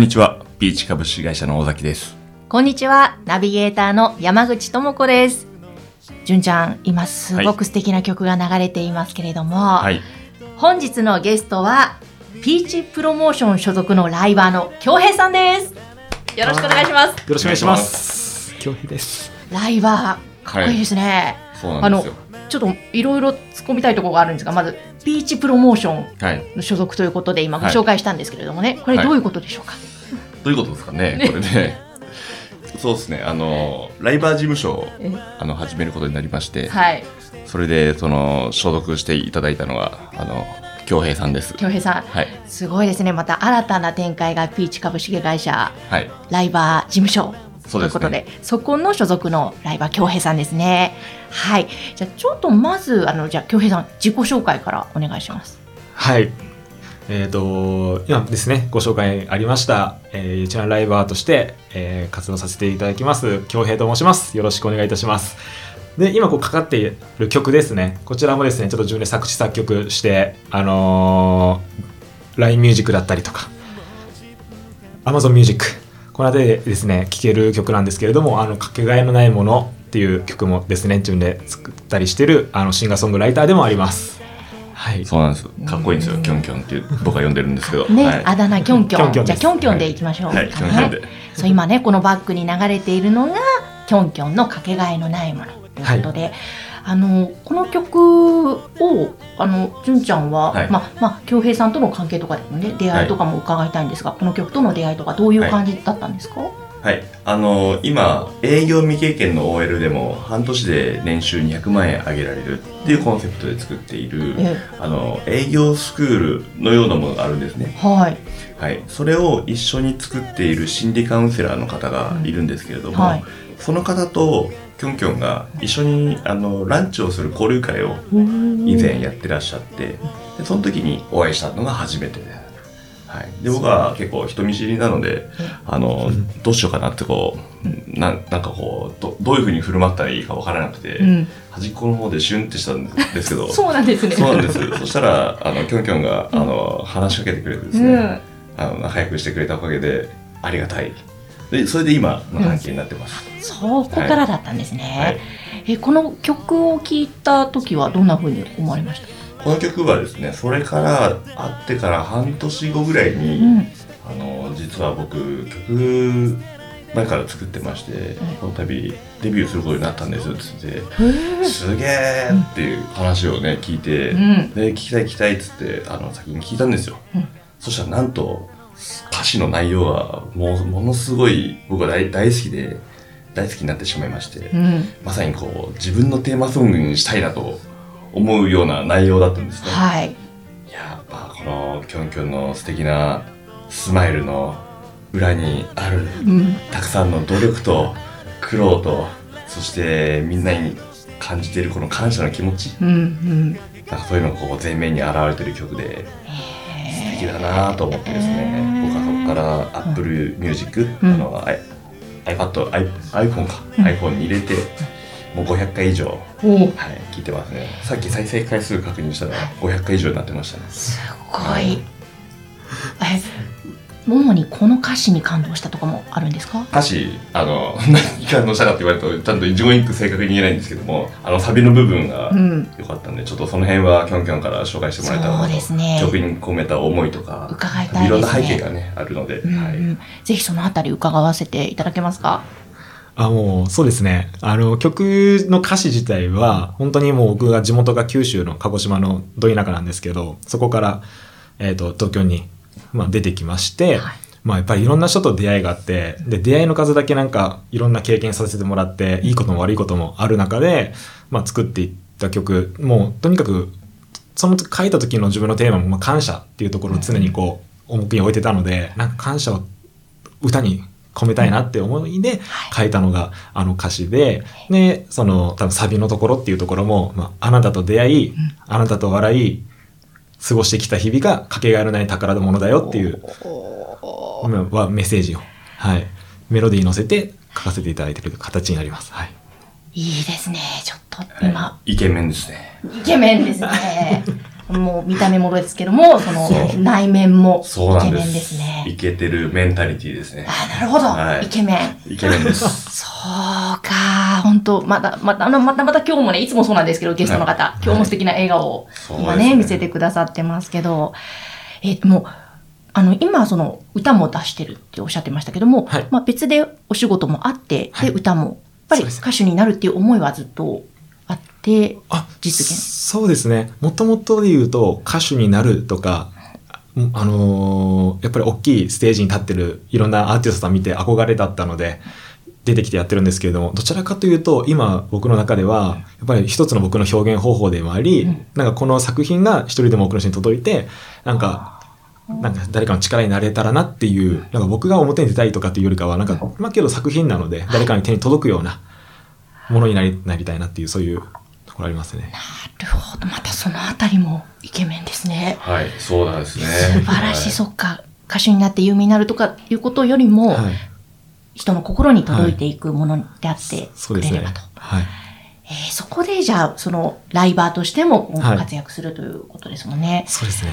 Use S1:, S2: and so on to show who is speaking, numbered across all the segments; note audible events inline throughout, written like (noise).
S1: こんにちは。ビーチ株式会社の尾崎です。
S2: こんにちは、ナビゲーターの山口智子です。純ちゃん、今すごく素敵な曲が流れていますけれども、
S1: はい。
S2: 本日のゲストは、ピーチプロモーション所属のライバーの京平さんです。よろしくお願いします。
S3: よろしくお願いします。京平です。
S2: ライバー、かっこいいですね。
S1: そうなんですよ。
S2: ちょっといろいろ突っ込みたいところがあるんですが、まず、ピーチプロモーション
S1: はい。
S2: の所属ということで今ご
S1: はい
S2: 紹介したんですけれどもね、これどういうことでしょうか、
S1: どういうことですかね、これね。そうですね。あの、ライバー事務所を
S2: え
S1: あの始めることになりまして、
S2: はい、
S1: それで、その、所属していただいたのが、あの、京平さんです。
S2: 京平さん、
S1: はい。
S2: すごいですね。また新たな展開がピーチ株式会社
S1: はい。
S2: ライバー事務所
S1: そうです
S2: ということで、
S1: ね。
S2: そこの所属のライバー京平さんですね。はい。じゃあちょっとまずあのじゃあ京平さん自己紹介からお願いします。
S3: はい。えっ、と、今ですね、ご紹介ありました、えー、うちのライバーとして、えー活動させていただきます、京平と申します。よろしくお願いいたします。で、今こうかかっている曲ですね。こちらもですね、ちょっと自分で作詞作曲して、あのー、LINE ミュージックだったりとか、Amazon ミュージック、この辺でですね、聴ける曲なんですけれども、あの、かけがえのないものっていう曲もですね、自分で作ったりしてる、あの、シンガーソングライターでもあります。はい。
S1: そうなんです。かっこいいんですよ。キョンキョンっていう僕は呼んでるんですけど。
S2: ね、
S1: はい。
S2: あだ名キョンキョン。
S3: キョンキョンです
S2: じゃあキョンキョンでいきましょう。
S1: はい、キョンキョンで。
S2: そう今ねこのバックに流れているのがキョンキョンのかけがえのないものということで、あのこの曲をあの純ちゃんは、
S1: はい
S2: まあまあ京平さんとの関係とかでもね出会いとかも伺いたいんですが、この曲との出会いとかどういう感じだったんですか？
S1: はい、あの今営業未経験の OL でも半年で年収200万円上げられるっていうコンセプトで作っている
S2: え
S1: あの営業スクールのようなものがあるんですね、
S2: はい。
S1: はい、それを一緒に作っている心理カウンセラーの方がいるんですけれども、
S2: はい。
S1: その方とキョンキョンが一緒にあのランチをする交流会を以前やってらっしゃってでその時にお会いしたのが初めてで,、はい、で僕は結構人見知りなのであのどうしようかなってこうなんなんかこうどどういうふうに振る舞ったらいいか分からなくて、
S2: うん、
S1: 端っこの方でシュンってしたんですけど (laughs)
S2: そうなんですね。
S1: そうなんです。そしたらあのキョンキョンがあの話しかけてくれてですね、
S2: うん。
S1: あの仲良くしてくれたおかげでありがたい。でそれで今の関係になってます、
S2: そこからだったんですね。
S1: はい。
S2: えこの曲を聴いた時はどんな風に思われました？
S1: この曲はですねそれから会ってから半年後ぐらいに、
S2: うん。
S1: あの実は僕曲前から作ってまして、この度デビューすることになったんですっつって。すげーっていう話をね聞いて、
S2: うん。
S1: で聞きたい聞きたいっつってあの先に聞いたんですよ、
S2: うん。
S1: そしたらなんと歌詞の内容はもうものすごい僕は大大好きで大好きになってしまいまして、
S2: うん。
S1: まさにこう自分のテーマソングにしたいなと思うような内容だったんですね、
S2: はい。
S1: いやっぱこのキョンキョンの素敵なスマイルの裏にある
S2: うん。
S1: たくさんの努力と苦労とそしてみんなに感じているこの感謝の気持ち。
S2: うんうん。
S1: なんかそういうのがこう前面に現れてる曲で素敵だなと思ってですね僕はそこから Apple Music、
S2: うん。
S1: あの iPad、iPhone か、
S2: うん。
S1: iPhone に入れてもう500回以上、
S2: お
S1: はい、聞いてますねさっき再生回数確認したら500回以上になってましたね
S2: すごい。え、主にこの歌詞に感動したとかもあるんですか？
S1: 歌詞あの (laughs) 何に感動したかって言われるとちゃんと一言一句正確に言えないんですけどもあのサビの部分が
S2: うん。
S1: 良かったんで、ちょっとその辺はキョンキョンから紹介してもらえたらな
S2: そう
S1: と
S2: ですね
S1: 曲に込めた思いとか
S2: 伺いたいね。
S1: いろんな背景がねあるので、
S2: うん
S1: はい、
S2: うん。ぜひそのあたり伺わせていただけますか？
S3: あ、もう、そうですね。あの、曲の歌詞自体は、本当にもう僕が地元が九州の鹿児島のど田舎なんですけど、そこから、えっ、と、東京に、まあ、出てきまして、
S2: はい
S3: まあ、やっぱりいろんな人と出会いがあって、で、出会いの数だけなんか、いろんな経験させてもらって、いいことも悪いこともある中で、まあ、作っていった曲、もう、とにかく、その書いた時の自分のテーマも、まあ、感謝っていうところを常にこう、重くに置いてたので、なんか感謝を歌に込めたいなって思いで書いたのがあの歌詞で、で、その多分サビのところっていうところも、まあ、あなたと出会い、あなたと笑い、過ごしてきた日々がかけがえのない宝物だよっていう、まあはメッセージを、はい、メロディーに乗せて書かせていただいている形になります。はい。
S2: いいですね。ちょっと今、
S1: イケメンですね。
S2: イケメンですね。(laughs) もう見た目もですけども、その内面も
S1: そうなんで
S2: イケメンです
S1: す。
S2: ね。
S1: イケてるメンタリティですね。
S2: あなるほど、
S1: はい。
S2: イケメン。
S1: イケメンです。(laughs)
S2: そうか、本当また、また、あのまたまた今日もね、いつもそうなんですけど、ゲストの方、
S1: はい。
S2: 今日も素敵な笑顔を今ね、
S1: ね
S2: 見せてくださってますけど、えっと、もう、あの、今、その、歌も出してるっておっしゃってましたけども、
S3: はい。
S2: まあ別でお仕事もあって、
S3: はい。
S2: で、歌も、やっぱり歌手になるっていう思いはずっとあって、
S3: あ
S2: 実現。
S3: そうですね。もともとで言うと歌手になるとかあのーやっぱり大きいステージに立ってるいろんなアーティストさん見て憧れだったので出てきてやってるんですけれどもどちらかというと今僕の中ではやっぱり一つの僕の表現方法でもあり、
S2: うん。
S3: なんかこの作品が一人でも多くの人に届いてなんかなんか誰かの力になれたらなっていうなんか僕が表に出たいとかっていうよりかはなんかまあけど作品なので誰かに手に届くようなものになりなりたいなっていうそういうところありますね。
S2: なるほど、またそのあたりもイケメンですね。
S1: はい、そうなんですね。
S2: 素晴らしい、
S1: はい
S2: そっか。歌手になって有名になるとかいうことよりも、
S3: はい
S2: 人の心に届いていくものであってくれればと。。
S3: はい。
S2: えーそこでじゃあ、そのライバーとしても
S3: はい
S2: 活躍するということですもんね。
S3: そうですね。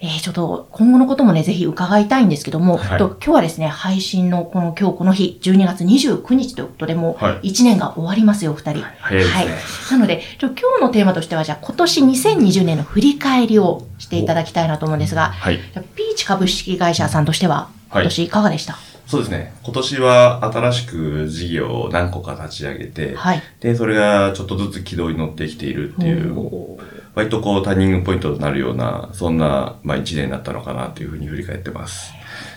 S2: えーちょっと今後のこともね、ぜひ伺いたいんですけども、
S1: はい
S2: と今日はですね、配信のこの今日この日、12月29日ということで、もう
S1: はい
S2: 1年が終わりますよ、お二人。
S1: 早いですね
S2: なので、ちょ今日のテーマとしては、じゃあ今年2020年の振り返りをしていただきたいなと思うんですが、
S1: はい。
S2: じゃあピーチ株式会社さんとしては、今年いかがでした？
S1: そうですね。今年は新しく事業を何個か立ち上げて、
S2: はい。
S1: で、それがちょっとずつ軌道に乗ってきているっていう、割とこうターニングポイントとなるような、そんな、まあ一年だったのかなというふうに振り返ってます。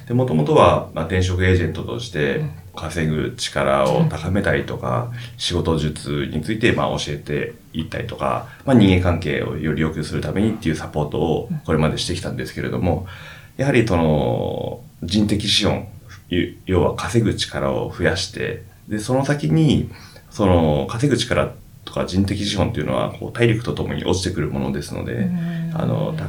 S1: で、もともとは、まあ、転職エージェントとして稼ぐ力を高めたりとか、仕事術についてまあ教えていったりとか、まあ人間関係をより良くするためにっていうサポートをこれまでしてきたんですけれども、やはりその人的資本、ゆ要は稼ぐ力を増やして、で、その先に、その稼ぐ力とか人的資本っていうのはこう体力とともに落ちてくるものですので、あの、た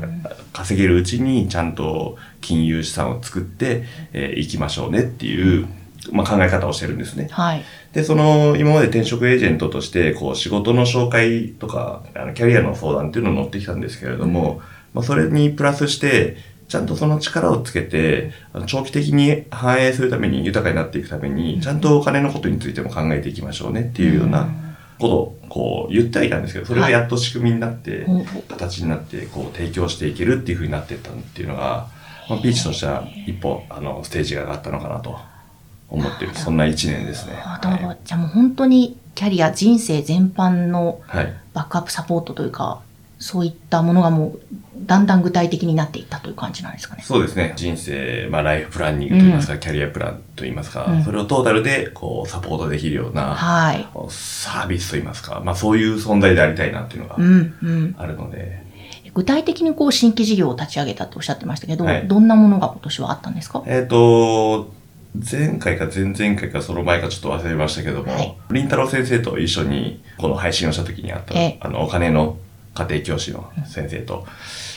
S1: 稼げるうちにちゃんと金融資産を作ってい、えー、行きましょうねっていう、まあ、考え方をしてるんですね。
S2: はい。
S1: で、その、今まで転職エージェントとして、こう、仕事の紹介とか、あのキャリアの相談っていうのを乗ってきたんですけれども、まあ、それにプラスして、ちゃんとその力をつけて、長期的に反映するために、豊かになっていくために、ちゃんとお金のことについても考えていきましょうねっていうようなことを、こう、言ってはいたんですけど、それがやっと仕組みになって、形になって、こう、提供していけるっていう風になっていったっていうのが、まあ、ピーチとしては一歩、あの、ステージが上がったのかなと思ってる、そんな一年ですね。
S2: あ
S1: はい。
S2: じゃあもう本当にキャリア、人生全般の
S1: はい。
S2: バックアップサポートというか、そういったものがもう、だんだん具体的になっていったという感じなんですかね。
S1: そうですね。人生、まあ、ライフプランニングといいますか、キャリアプランといいますか、
S2: うん
S1: それをトータルで、こう、サポートできるような、
S2: はい。
S1: サービスといいますか、まあ、そういう存在でありたいなっていうのが
S2: うん、うん。
S1: あるので、
S2: 具体的にこう新規事業を立ち上げたとおっしゃってましたけど、
S1: はい
S2: どんなものが今年はあったんですか？
S1: えっ、と、前回か前々回かその前かちょっと忘れましたけども、
S2: はい
S1: りんたろー先生と一緒にこの配信をした時にあった、
S2: ええ
S1: あの、お金の家庭教師の先生と、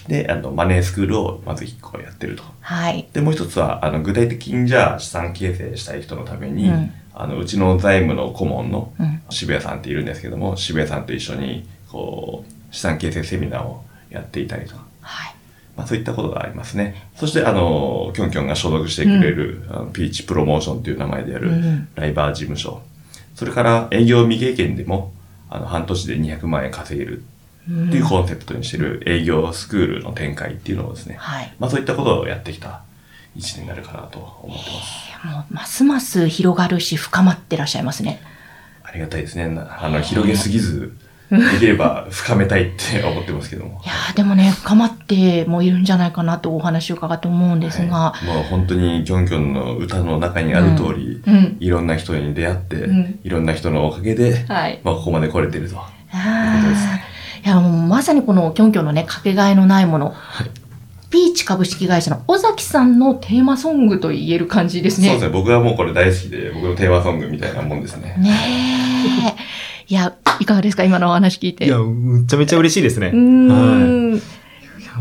S1: で、あの、マネースクールをまず一個やってると。
S2: はい。
S1: で、もう一つは、あの、具体的にじゃあ資産形成したい人のために、
S2: うん
S1: あの、うちの財務の顧問の
S2: うん
S1: 渋谷さんっているんですけども、渋谷さんと一緒に、こう、資産形成セミナーをやっていたりとか、
S2: はい。
S1: まあそういったことがありますね。そして、あの、キョンキョンが所属してくれる、あのピーチプロモーションという名前である
S2: うん
S1: ライバー事務所。それから営業未経験でも、あの、半年で200万円稼げる
S2: うん
S1: っていうコンセプトにしてる営業スクールの展開っていうのをですね、
S2: はい。
S1: まあそういったことをやってきた一年になるかなと思ってます。
S2: もうますます広がるし深まってらっしゃいますね。
S1: ありがたいですね。なあの、広げすぎず、できれば深めたいって思ってますけども
S2: い。やーでもね、深まってもいるんじゃないかなとお話を伺って思うんですが、
S1: はいもう本当にキョンキョンの歌の中にある通り、
S2: うん。
S1: いろんな人に出会って、
S2: うん
S1: いろんな人のおかげで、
S2: はい。
S1: まあここまで来れてると。
S2: いや、もうまさにこのキョンキョンのね、かけがえのないもの。ピーチ株式会社の尾崎さんのテーマソングと言える感じですね。
S1: そうですね。僕はもうこれ大好きで、僕のテーマソングみたいなもんですね。
S2: ねえ。いや、いかがですか？今のお話聞いて。
S3: いや、めちゃめちゃ嬉しいですね。
S2: うーん。
S3: はい。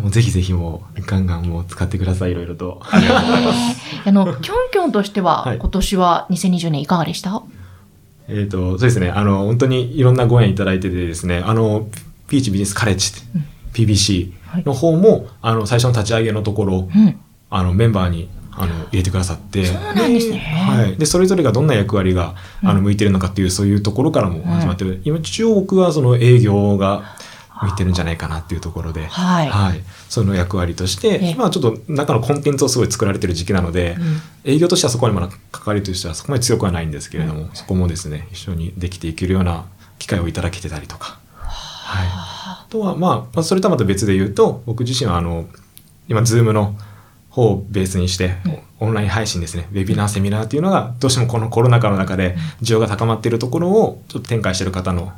S3: もうぜひぜひもう、ガンガンもう使ってください、いろいろと。
S1: ありがとうございます。
S2: あの、キョンキョンとしては、
S3: はい
S2: 今年は2020年いかがでした？
S3: えっ、と、そうですね、あの、本当にいろんなご縁いただいててですね、あの、ピーチビジネスカレッジ、PBC、の方も、あの最初の立ち上げのところ、
S2: うん。
S3: あのメンバーにあの入れてくださって。
S2: そうなんですね。
S3: はい、でそれぞれがどんな役割があ
S2: うん。
S3: の向いてるのかっていう、そういうところからも始まってる、今一応僕はその営業が向いてるんじゃないかなっていうところで、
S2: はい。
S3: はい、その役割として、
S2: ええ。
S3: 今はちょっと中のコンテンツをすごい作られてる時期なので、
S2: うん。
S3: 営業としてはそこまでまだ関わりとしてはそこまで強くはないんですけれども、そこもですね一緒にできていけるような機会をいただけてたりとか。はい、あとは、まあ、まあそれとはまた別で言うと僕自身はあの今 Zoom の方をベースにして、オンライン配信ですね。ウェビナーセミナーっていうのがどうしてもこのコロナ禍の中で需要が高まっているところをちょっと展開している方の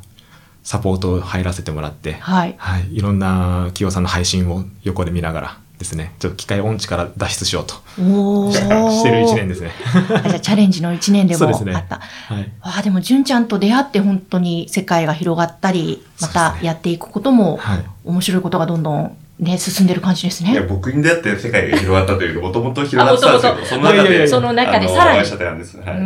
S3: サポートを入らせてもらって、
S2: はい。
S3: はい、いろんな企業さんの配信を横で見ながらですね。ちょっと機械音痴から脱出しようと。
S2: おお。(laughs)
S3: してる1年ですね。
S2: あじゃあチャレンジの1年でもあ (laughs) っ
S3: そうですね。
S2: た。
S3: はい。
S2: わあでも純ちゃんと出会って本当に世界が広がったりまたやっていくことも
S3: はい。
S2: 面白いことがどんどんね進んでる感じです
S1: いや、
S2: ね。
S1: 僕に出会って世界が広がったというか、もともと広がってたんです
S2: あ
S1: けど、その中で、
S3: いやいやいや。
S2: その中でさらに。
S1: はい。う
S2: ー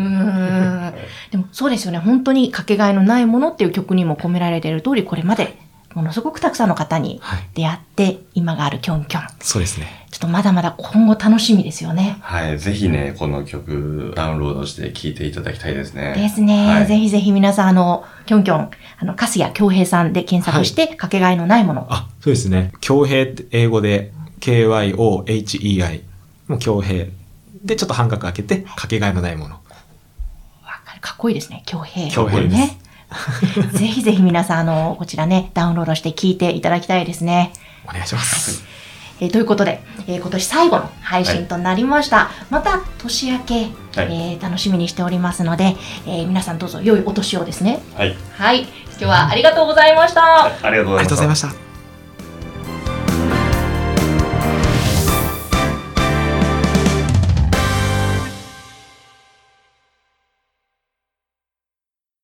S2: ん。でもそうですよね。本当にかけがえのないものっていう曲にも込められている通りこれまでものすごくたくさんの方に
S3: はい。
S2: 出会って今があるキョンキョン。
S3: そうですね。
S2: ちょっとまだまだ今後楽しみですよね。
S1: はい。ぜひね、この曲、ダウンロードして聴いていただきたいですね。
S2: ですね、
S1: はい。
S2: ぜひぜひ皆さんあのキョンキョンあの粕谷恭平さんで検索して、かけがえのないもの。
S3: あそうですね。恭平って英語で KYOHEI もう恭平。でちょっと半角開けてかけがえのないもの。
S2: わかる。かっこいいですね。恭平。
S3: 恭平です。
S2: ね。(laughs) ぜひぜひ皆さん、あの、こちらね、ダウンロードして聞いていただきたいですね。
S3: お願いします
S2: えーということで、えー今年最後の配信となりました。また年明け、
S1: はい
S2: えー楽しみにしておりますので、えー皆さんどうぞ良いお年をですね。
S1: はい。
S2: はい。今日は。
S1: ありがとうございました
S3: ありがとうございま。した